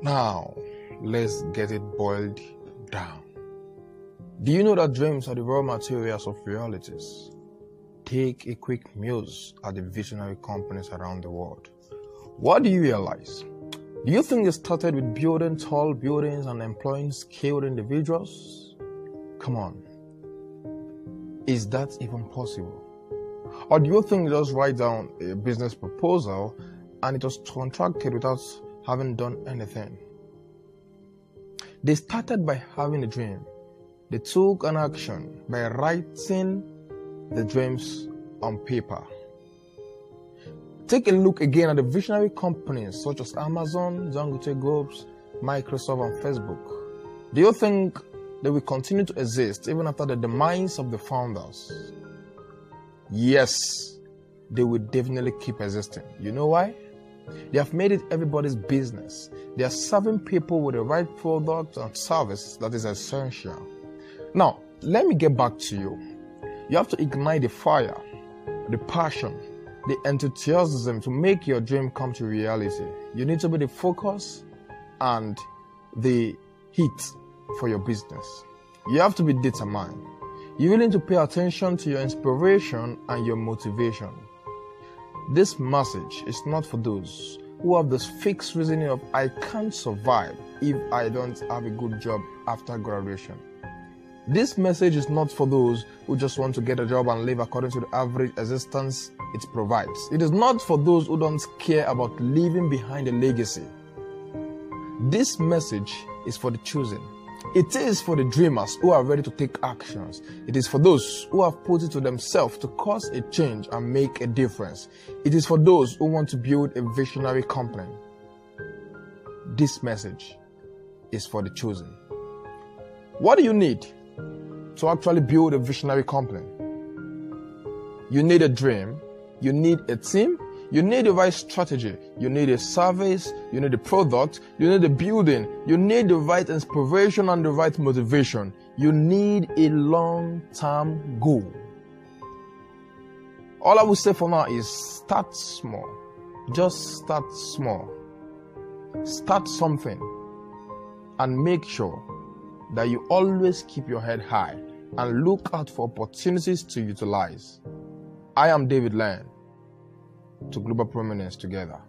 Now, let's get it boiled down. Do you know that dreams are the raw materials of realities? Take a quick muse at the visionary companies around the world. What do you realize? Do you think it started with building tall buildings and employing skilled individuals? Come on. Is that even possible? Or do you think you just write down a business proposal and it was contracted without having done anything? They started by having a dream. They took an action by writing the dreams on paper. Take a look again at the visionary companies such as Amazon, Dangote Groups, Microsoft, and Facebook. Do you think they will continue to exist even after the demise of the founders? Yes, they will definitely keep existing. You know why? They have made it everybody's business. They are serving people with the right product and service that is essential. Now, let me get back to you. You have to ignite the fire, the passion, the enthusiasm to make your dream come to reality. You need to be the focus and the heat for your business. You have to be determined. You need to pay attention to your inspiration and your motivation. This message is not for those who have this fixed reasoning of I can't survive if I don't have a good job after graduation. This message is not for those who just want to get a job and live according to the average existence it provides. It is not for those who don't care about leaving behind a legacy. This message is for the chosen. It is for the dreamers who are ready to take actions. It is for those who have put it to themselves to cause a change and make a difference. It is for those who want to build a visionary company. This message is for the chosen. What do you need? to actually build a visionary company. You need a dream, you need a team, you need the right strategy, you need a service, you need a product, you need a building, you need the right inspiration and the right motivation. You need a long term goal. All I will say for now is start small. Just start small. Start something and make sure that you always keep your head high and look out for opportunities to utilize. I am David Land to Global Prominence Together.